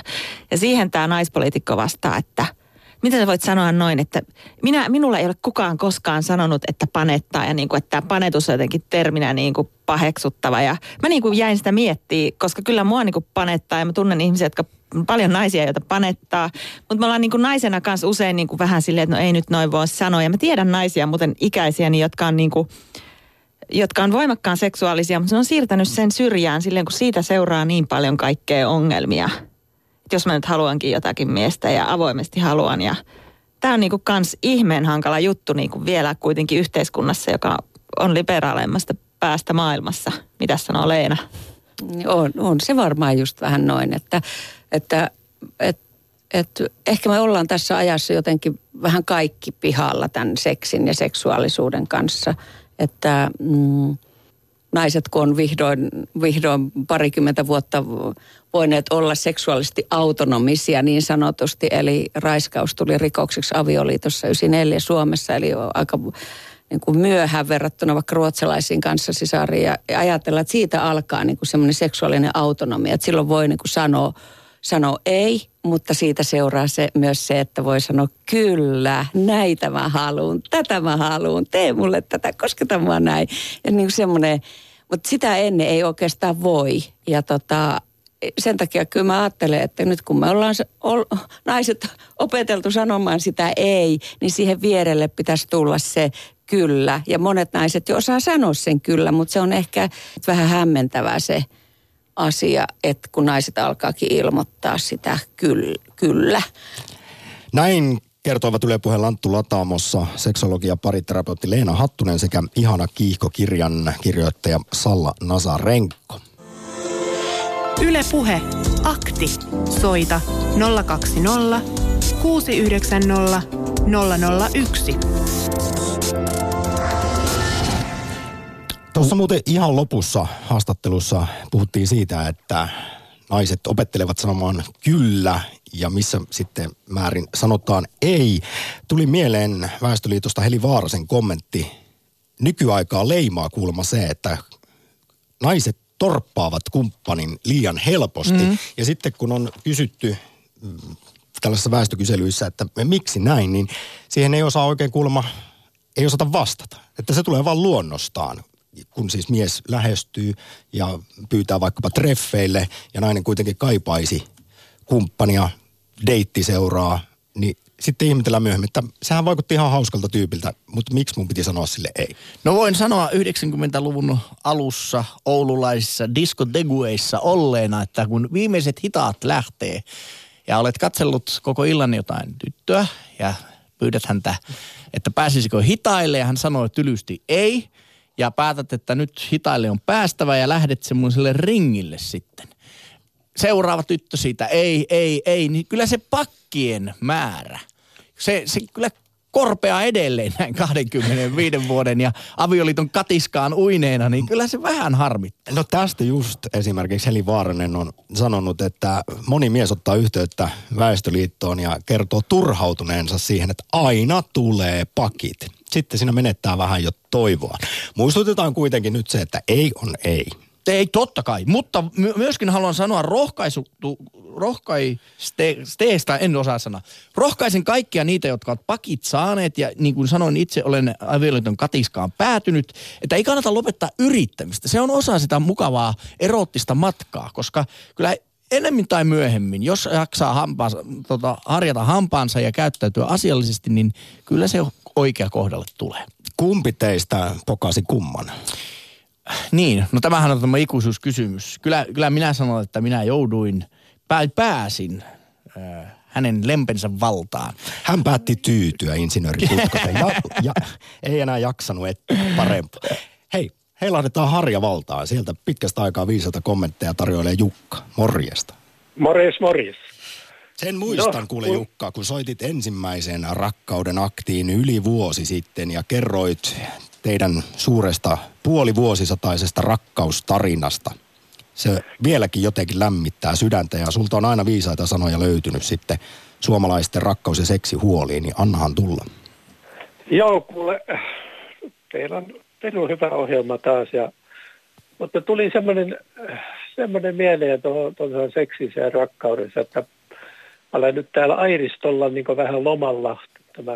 Ja siihen tämä naispoliitikko vastaa, että – miten sä voit sanoa noin, että minä, minulla ei ole kukaan koskaan sanonut, että panettaa ja niin kuin, että tämä panetus on jotenkin terminä niin kuin paheksuttava. Ja mä niin kuin jäin sitä miettiä, koska kyllä mua niin kuin panettaa ja mä tunnen ihmisiä, jotka paljon naisia, joita panettaa. Mutta me ollaan niin kuin naisena kanssa usein niin kuin vähän silleen, että no ei nyt noin voi sanoa. Ja mä tiedän naisia, muuten ikäisiäni, jotka on niin kuin, jotka on voimakkaan seksuaalisia, mutta se on siirtänyt sen syrjään silleen, kun siitä seuraa niin paljon kaikkea ongelmia – jos mä nyt haluankin jotakin miestä ja avoimesti haluan. Ja tämä on niinku kans ihmeen hankala juttu niinku vielä kuitenkin yhteiskunnassa, joka on liberaaleimmasta päästä maailmassa. Mitä sanoo Leena? On, on se varmaan just vähän noin, että, että, että, että ehkä me ollaan tässä ajassa jotenkin vähän kaikki pihalla tämän seksin ja seksuaalisuuden kanssa. Että mm, naiset, kun on vihdoin, vihdoin parikymmentä vuotta voineet olla seksuaalisesti autonomisia niin sanotusti, eli raiskaus tuli rikokseksi avioliitossa 94 Suomessa, eli aika niin kuin myöhään verrattuna vaikka ruotsalaisiin kanssa sisariin ja ajatella, että siitä alkaa niin semmoinen seksuaalinen autonomia, että silloin voi niin kuin sanoa, sanoa ei, mutta siitä seuraa se, myös se, että voi sanoa kyllä, näitä mä haluan, tätä mä haluan, tee mulle tätä, kosketa mua näin. Ja niin kuin semmoinen, mutta sitä ennen ei oikeastaan voi. Ja tota, sen takia kyllä mä ajattelen, että nyt kun me ollaan ol, naiset opeteltu sanomaan sitä ei, niin siihen vierelle pitäisi tulla se kyllä. Ja monet naiset jo osaa sanoa sen kyllä, mutta se on ehkä vähän hämmentävää se asia, että kun naiset alkaakin ilmoittaa sitä kyllä. Näin kertoivat Yle Puheen Lanttu Lataamossa seksologi ja pariterapeutti Leena Hattunen sekä ihana kiihkokirjan kirjoittaja Salla Nazarenko. Yle Puhe. Akti. Soita 020 690 001. Tuossa muuten ihan lopussa haastattelussa puhuttiin siitä, että naiset opettelevat sanomaan kyllä ja missä sitten määrin sanotaan ei. Tuli mieleen Väestöliitosta Heli Vaarasen kommentti. Nykyaikaa leimaa kuulemma se, että naiset torppaavat kumppanin liian helposti. Mm. Ja sitten kun on kysytty mm, tällaisissa väestökyselyissä, että miksi näin, niin siihen ei osaa oikein kuulemma, ei osata vastata. Että se tulee vain luonnostaan kun siis mies lähestyy ja pyytää vaikkapa treffeille ja nainen kuitenkin kaipaisi kumppania, deittiseuraa, niin sitten ihmetellään myöhemmin, että sehän vaikutti ihan hauskalta tyypiltä, mutta miksi mun piti sanoa sille ei? No voin sanoa 90-luvun alussa oululaisissa diskodegueissa olleena, että kun viimeiset hitaat lähtee ja olet katsellut koko illan jotain tyttöä ja pyydät häntä, että pääsisikö hitaille ja hän sanoi tylysti ei ja päätät, että nyt hitaille on päästävä ja lähdet semmoiselle ringille sitten. Seuraava tyttö siitä, ei, ei, ei, niin kyllä se pakkien määrä, se, se kyllä korpea edelleen näin 25 vuoden ja avioliiton katiskaan uineena, niin kyllä se vähän harmittaa. No tästä just esimerkiksi Heli Vaaranen on sanonut, että moni mies ottaa yhteyttä Väestöliittoon ja kertoo turhautuneensa siihen, että aina tulee pakit. Sitten siinä menettää vähän jo toivoa. Muistutetaan kuitenkin nyt se, että ei on ei. Ei, totta kai. Mutta my- myöskin haluan sanoa rohkaisuttu, rohkaisteesta, en osaa sanoa. Rohkaisen kaikkia niitä, jotka ovat pakit saaneet ja niin kuin sanoin, itse olen avioliiton katiskaan päätynyt, että ei kannata lopettaa yrittämistä. Se on osa sitä mukavaa erottista matkaa, koska kyllä enemmän tai myöhemmin, jos jaksaa hampaansa, tota, harjata hampaansa ja käyttäytyä asiallisesti, niin kyllä se oikea kohdalle tulee. Kumpi teistä pokasi kumman? Niin, no tämähän on tämä ikuisuuskysymys. Kyllä, kyllä minä sanon, että minä jouduin, pää, pääsin äh, hänen lempensä valtaan. Hän päätti tyytyä insinööri ja, ja ei enää jaksanut et parempaa. Hei, heilahdetaan Harja valtaan. Sieltä pitkästä aikaa viisalta kommentteja tarjoilee Jukka. Morjesta. Morjes, morjes. Sen muistan, no, kuule kun... Jukka, kun soitit ensimmäisen rakkauden aktiin yli vuosi sitten ja kerroit teidän suuresta puolivuosisataisesta rakkaustarinasta. Se vieläkin jotenkin lämmittää sydäntä ja sulta on aina viisaita sanoja löytynyt sitten suomalaisten rakkaus- ja seksihuoliin, niin annahan tulla. Joo, kuule, teillä on, teillä on hyvä ohjelma taas, ja, mutta tuli semmoinen, semmoinen mieleen tuohon, tuohon rakkaudessa, että olen nyt täällä Airistolla niin vähän lomalla. Tämä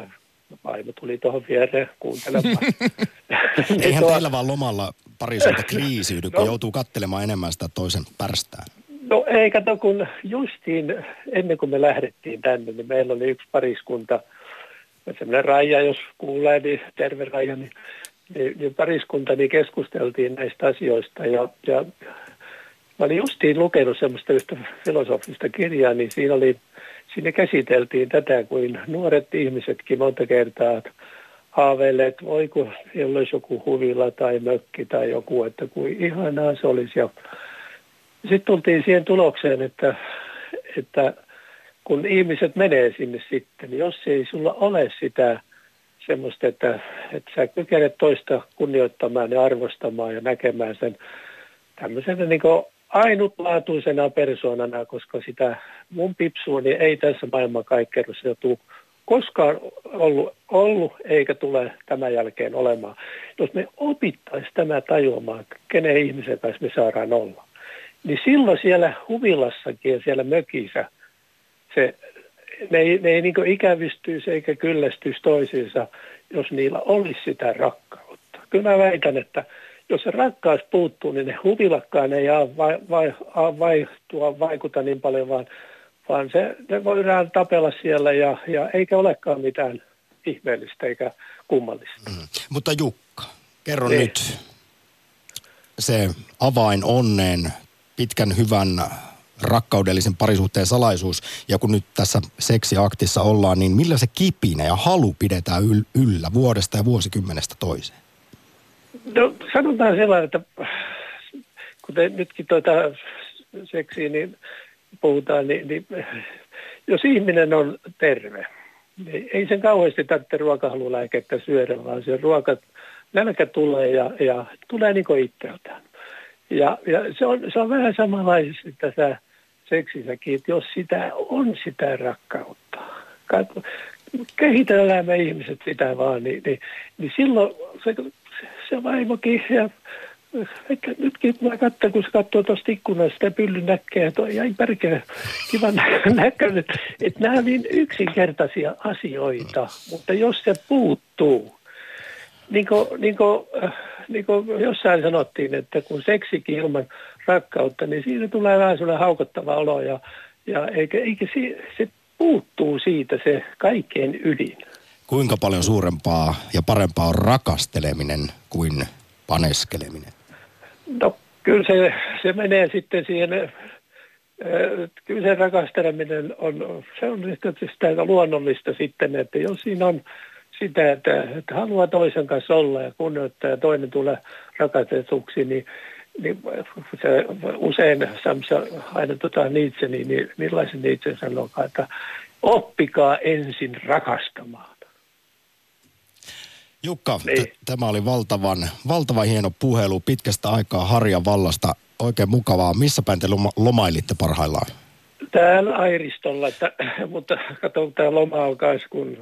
vaimo tuli tuohon viereen kuuntelemaan. <laughs> Eihän tuo... teillä vaan lomalla parisuutta <laughs> kriisiydy, kun no, joutuu kattelemaan enemmän sitä toisen pärstään. No ei, kato, kun justiin ennen kuin me lähdettiin tänne, niin meillä oli yksi pariskunta, semmoinen Raija, jos kuulee, niin terve Raija, niin, niin, niin pariskunta, niin keskusteltiin näistä asioista ja, ja mä olin justiin lukenut semmoista yhtä filosofista kirjaa, niin siinä oli Siinä käsiteltiin tätä, kuin nuoret ihmisetkin monta kertaa haaveille, että voiko siellä olisi joku huvila tai mökki tai joku, että kuin ihanaa se olisi. Ja sitten tultiin siihen tulokseen, että, että kun ihmiset menee sinne sitten, niin jos ei sulla ole sitä semmoista, että, että sä kykenet toista kunnioittamaan ja arvostamaan ja näkemään sen tämmöisenä niin ainutlaatuisena persoonana, koska sitä mun pipsuuni ei tässä maailman kaikkeudessa tule koskaan ollut, ollut eikä tule tämän jälkeen olemaan. Jos me opittaisiin tämä tajuamaan, kenen ihmisen kanssa me saadaan olla, niin silloin siellä huvilassakin ja siellä mökissä se, ne ei, ne ei niin ikävystyisi eikä kyllästyisi toisiinsa, jos niillä olisi sitä rakkautta. Kyllä mä väitän, että jos se rakkaus puuttuu, niin ne huvilakkaan ei vai, vai, vai, tuo vaikuta niin paljon, vaan, vaan se, ne voidaan tapella siellä ja, ja eikä olekaan mitään ihmeellistä eikä kummallista. Mm. Mutta Jukka, kerro niin. nyt se avain onneen, pitkän hyvän rakkaudellisen parisuhteen salaisuus. Ja kun nyt tässä seksiaktissa ollaan, niin millä se kipinä ja halu pidetään yllä vuodesta ja vuosikymmenestä toiseen? No sanotaan sellainen, että kuten nytkin tuota seksiä niin puhutaan, niin, niin jos ihminen on terve, niin ei sen kauheasti tarvitse ruokahalulääkettä syödä, vaan se ruoka, nälkä tulee ja, ja tulee niin kuin itseltään. Ja, ja se, on, se on vähän samanlaisesti tässä seksissäkin, että jos sitä on sitä rakkautta, kehitellään me ihmiset sitä vaan, niin, niin, niin silloin se, se vaimokin ja Eikä nytkin mä katson, kun se katsoo tuosta ikkunasta sitä pyllyn näkkeä, toi jäi pärkeä kivan <laughs> näköinen, että, nämä on niin yksinkertaisia asioita, mutta jos se puuttuu, niin kuin, niin kuin, äh, niin kuin jossain sanottiin, että kun seksikin ilman rakkautta, niin siinä tulee vähän sellainen haukottava olo ja, ja eikä, eikä se, se puuttuu siitä se kaikkein ydin. Kuinka paljon suurempaa ja parempaa on rakasteleminen kuin paneskeleminen? No kyllä se, se menee sitten siihen, kyllä se rakasteleminen on, se on sitä luonnollista sitten, että jos siinä on sitä, että, että haluaa toisen kanssa olla ja kunnioittaa ja toinen tulee rakastetuksi, niin, niin se usein Samsa aina tota Nietzsche, niin, niin millaisen Nietzsche sanoo, että oppikaa ensin rakastamaan. Jukka, niin. t- tämä oli valtavan, valtavan hieno puhelu pitkästä aikaa Harjan vallasta. Oikein mukavaa. Missä päin te loma- lomailitte parhaillaan? Täällä Airistolla, että, mutta katson, tämä loma alkaisi, kun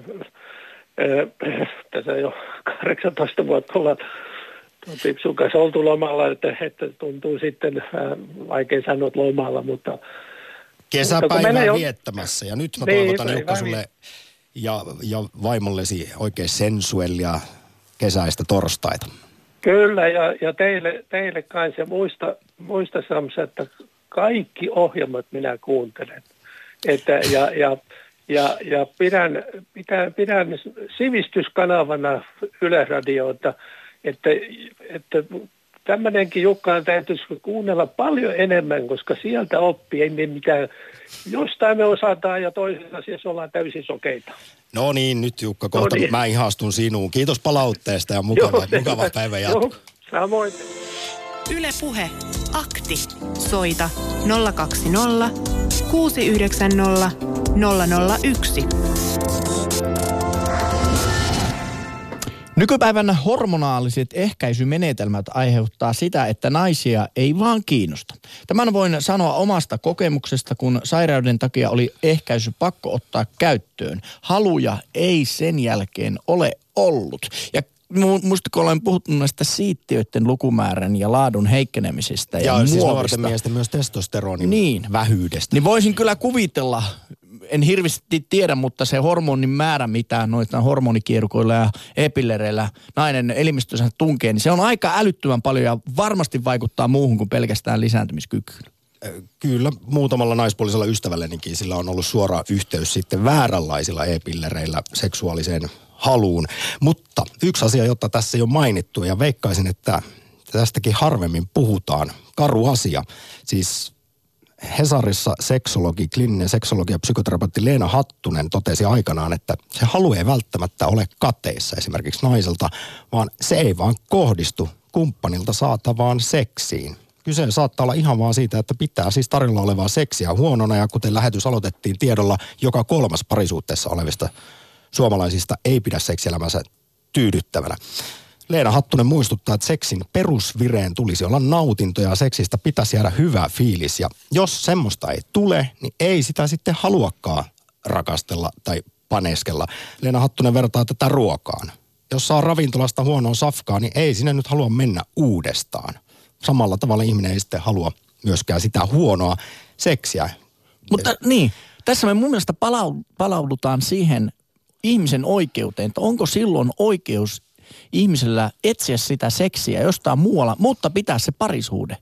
äh, tässä jo 18 vuotta ollaan Pipsun kanssa oltu lomalla, että, että tuntuu sitten äh, vaikea sanoa lomalla, mutta... Kesäpäivää jo... viettämässä ja nyt mä niin, toivotan Jukka sulle ja, ja vaimollesi oikein sensuellia kesäistä torstaita. Kyllä, ja, ja teille, teille kanssa. Ja muista, muista Samsa, että kaikki ohjelmat minä kuuntelen. Että, ja, ja, ja, ja pidän, pidän, pidän sivistyskanavana Yleisradiota, että, että tämmöinenkin Jukka täytyisi kuunnella paljon enemmän, koska sieltä oppii, ei mitään, jostain me osataan ja toisessa asiassa ollaan täysin sokeita. No niin, nyt Jukka, kohta no niin. mä ihastun sinuun. Kiitos palautteesta ja mukava, Joo, mukava päivä jatko. samoin. Yle Puhe, akti. Soita 020 690 001. Nykypäivän hormonaaliset ehkäisymenetelmät aiheuttaa sitä, että naisia ei vaan kiinnosta. Tämän voin sanoa omasta kokemuksesta, kun sairauden takia oli ehkäisy pakko ottaa käyttöön. Haluja ei sen jälkeen ole ollut. Ja muista kun olen puhuttu näistä siittiöiden lukumäärän ja laadun heikkenemisestä ja, ja siis nuorten miesten myös testosteronin niin. vähyydestä. Niin voisin kyllä kuvitella en hirveästi tiedä, mutta se hormonin määrä, mitä noita hormonikierukoilla ja epillereillä nainen elimistönsä tunkee, niin se on aika älyttömän paljon ja varmasti vaikuttaa muuhun kuin pelkästään lisääntymiskykyyn. Kyllä, muutamalla naispuolisella ystävällenikin sillä on ollut suora yhteys sitten vääränlaisilla e-pillereillä seksuaaliseen haluun. Mutta yksi asia, jota tässä ole mainittu ja veikkaisin, että tästäkin harvemmin puhutaan, karu asia. Siis Hesarissa seksologi, kliininen seksologi ja psykoterapeutti Leena Hattunen totesi aikanaan, että se halu ei välttämättä ole kateissa esimerkiksi naiselta, vaan se ei vaan kohdistu kumppanilta saatavaan seksiin. Kyse saattaa olla ihan vaan siitä, että pitää siis tarjolla olevaa seksiä huonona ja kuten lähetys aloitettiin tiedolla, joka kolmas parisuhteessa olevista suomalaisista ei pidä seksielämänsä tyydyttävänä. Leena Hattunen muistuttaa, että seksin perusvireen tulisi olla nautinto ja seksistä pitäisi jäädä hyvä fiilis. Ja jos semmoista ei tule, niin ei sitä sitten haluakaan rakastella tai paneskella. Leena Hattunen vertaa tätä ruokaan. Jos saa ravintolasta huonoa safkaa, niin ei sinne nyt halua mennä uudestaan. Samalla tavalla ihminen ei sitten halua myöskään sitä huonoa seksiä. Mutta niin, tässä me mun mielestä palaudutaan siihen ihmisen oikeuteen, että onko silloin oikeus ihmisellä etsiä sitä seksiä jostain muualla, mutta pitää se parisuhde.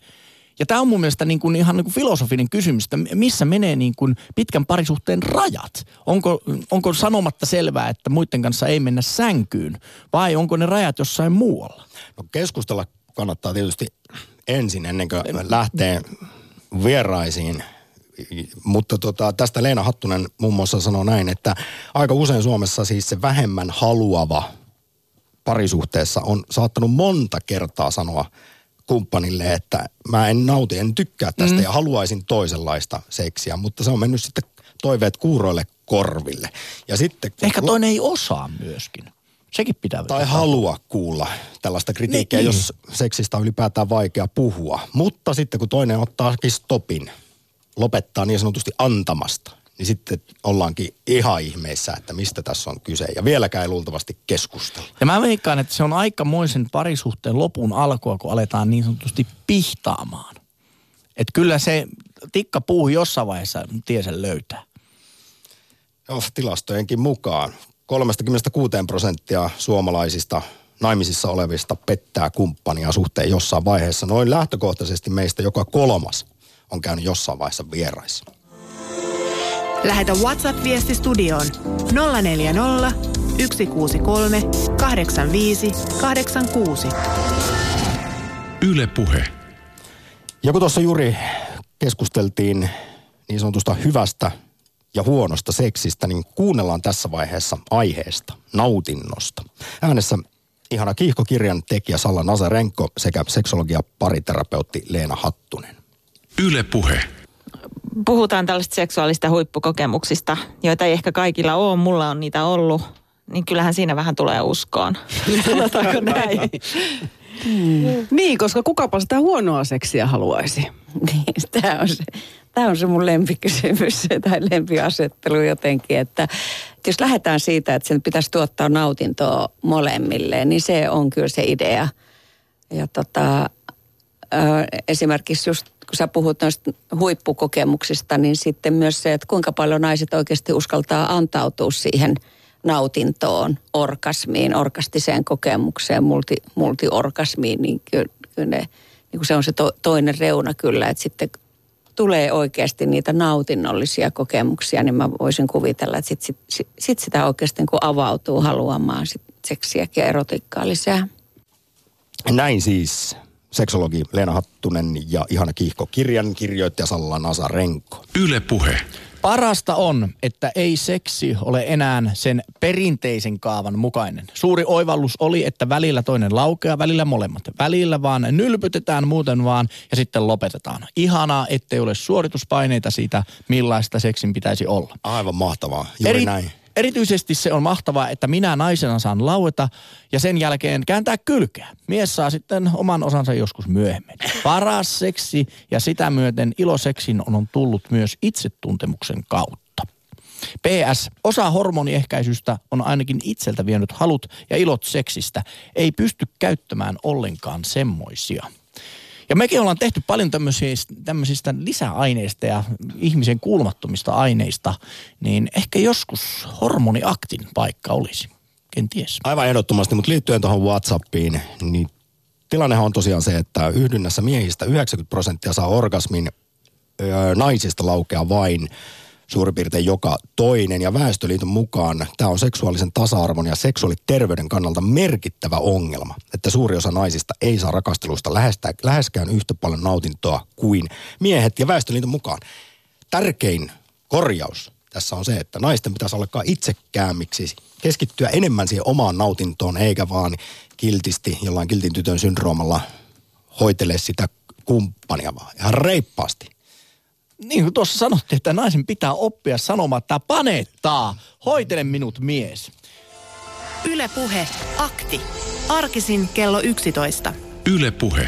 Ja tämä on mun mielestä niin kuin ihan niin kuin filosofinen kysymys, että missä menee niin kuin pitkän parisuhteen rajat? Onko, onko sanomatta selvää, että muiden kanssa ei mennä sänkyyn vai onko ne rajat jossain muualla? No keskustella kannattaa tietysti ensin ennen kuin lähtee vieraisiin. Mutta tota, tästä Leena Hattunen muun muassa sanoo näin, että aika usein Suomessa siis se vähemmän haluava parisuhteessa on saattanut monta kertaa sanoa kumppanille, että mä en nauti, en tykkää tästä mm. ja haluaisin toisenlaista seksiä, mutta se on mennyt sitten toiveet kuuroille korville. Ja sitten, Ehkä toinen ei osaa myöskin. Sekin pitää. Tai halua kuulla tällaista kritiikkiä, niin. jos seksistä on ylipäätään vaikea puhua. Mutta sitten kun toinen ottaakin stopin, lopettaa niin sanotusti antamasta, niin sitten ollaankin ihan ihmeissä, että mistä tässä on kyse. Ja vieläkään ei luultavasti keskustella. Ja mä veikkaan, että se on aikamoisen parisuhteen lopun alkua, kun aletaan niin sanotusti pihtaamaan. Että kyllä se tikka puuhu jossain vaiheessa tie sen löytää. Joo, tilastojenkin mukaan 36 prosenttia suomalaisista naimisissa olevista pettää kumppania suhteen jossain vaiheessa. Noin lähtökohtaisesti meistä joka kolmas on käynyt jossain vaiheessa vieraissa. Lähetä WhatsApp-viesti studioon 040 163 85 86. Yle Puhe. Ja kun tuossa juuri keskusteltiin niin sanotusta hyvästä ja huonosta seksistä, niin kuunnellaan tässä vaiheessa aiheesta, nautinnosta. Äänessä ihana kiihkokirjan tekijä Salla Nazarenko sekä seksologia pariterapeutti Leena Hattunen. Yle Puhe. Puhutaan tällaista seksuaalista huippukokemuksista, joita ei ehkä kaikilla ole. Mulla on niitä ollut. Niin kyllähän siinä vähän tulee uskoon. Sanotaanko näin? Hmm. Niin, koska kukapa sitä huonoa seksiä haluaisi. Niin, tämä on se, tämä on se mun lempikysymys tai lempiasettelu jotenkin, että jos lähdetään siitä, että sen pitäisi tuottaa nautintoa molemmille, niin se on kyllä se idea. Ja tota, esimerkiksi just kun sä puhut noista huippukokemuksista, niin sitten myös se, että kuinka paljon naiset oikeasti uskaltaa antautua siihen nautintoon, orgasmiin, orkastiseen kokemukseen, multi, multiorgasmiin, niin kyllä, kyllä ne, niin se on se to, toinen reuna kyllä, että sitten tulee oikeasti niitä nautinnollisia kokemuksia, niin mä voisin kuvitella, että sitten sit, sit, sit sitä oikeasti kun avautuu haluamaan sit seksiä ja erotiikkaa lisää. Näin siis seksologi Leena Hattunen ja Ihana Kiihko kirjan kirjoittaja Salla Nasarenko. Yle Puhe. Parasta on, että ei seksi ole enää sen perinteisen kaavan mukainen. Suuri oivallus oli, että välillä toinen laukeaa, välillä molemmat. Välillä vaan nylpytetään muuten vaan ja sitten lopetetaan. Ihanaa, ettei ole suorituspaineita siitä, millaista seksin pitäisi olla. Aivan mahtavaa, juuri Eri, näin. Erityisesti se on mahtavaa, että minä naisena saan laueta ja sen jälkeen kääntää kylkeä. Mies saa sitten oman osansa joskus myöhemmin. Paras seksi ja sitä myöten iloseksin on tullut myös itsetuntemuksen kautta. PS. Osa hormoniehkäisystä on ainakin itseltä vienyt halut ja ilot seksistä. Ei pysty käyttämään ollenkaan semmoisia. Ja mekin ollaan tehty paljon tämmöisistä, tämmöisistä lisäaineista ja ihmisen kuulumattomista aineista, niin ehkä joskus hormoniaktin paikka olisi. Kenties. Aivan ehdottomasti, mutta liittyen tuohon WhatsAppiin, niin tilannehan on tosiaan se, että yhdynnässä miehistä 90 prosenttia saa orgasmin, öö, naisista laukea vain suurin piirtein joka toinen. Ja Väestöliiton mukaan tämä on seksuaalisen tasa-arvon ja seksuaaliterveyden kannalta merkittävä ongelma, että suuri osa naisista ei saa rakastelusta läheskään yhtä paljon nautintoa kuin miehet. Ja Väestöliiton mukaan tärkein korjaus tässä on se, että naisten pitäisi alkaa itsekäämmiksi, keskittyä enemmän siihen omaan nautintoon, eikä vaan kiltisti jollain kiltin tytön syndroomalla hoitele sitä kumppania, vaan ihan reippaasti niin kuin tuossa sanottiin, että naisen pitää oppia sanomaan, että panettaa, hoitele minut mies. Yle Puhe, akti. Arkisin kello 11. Yle Puhe.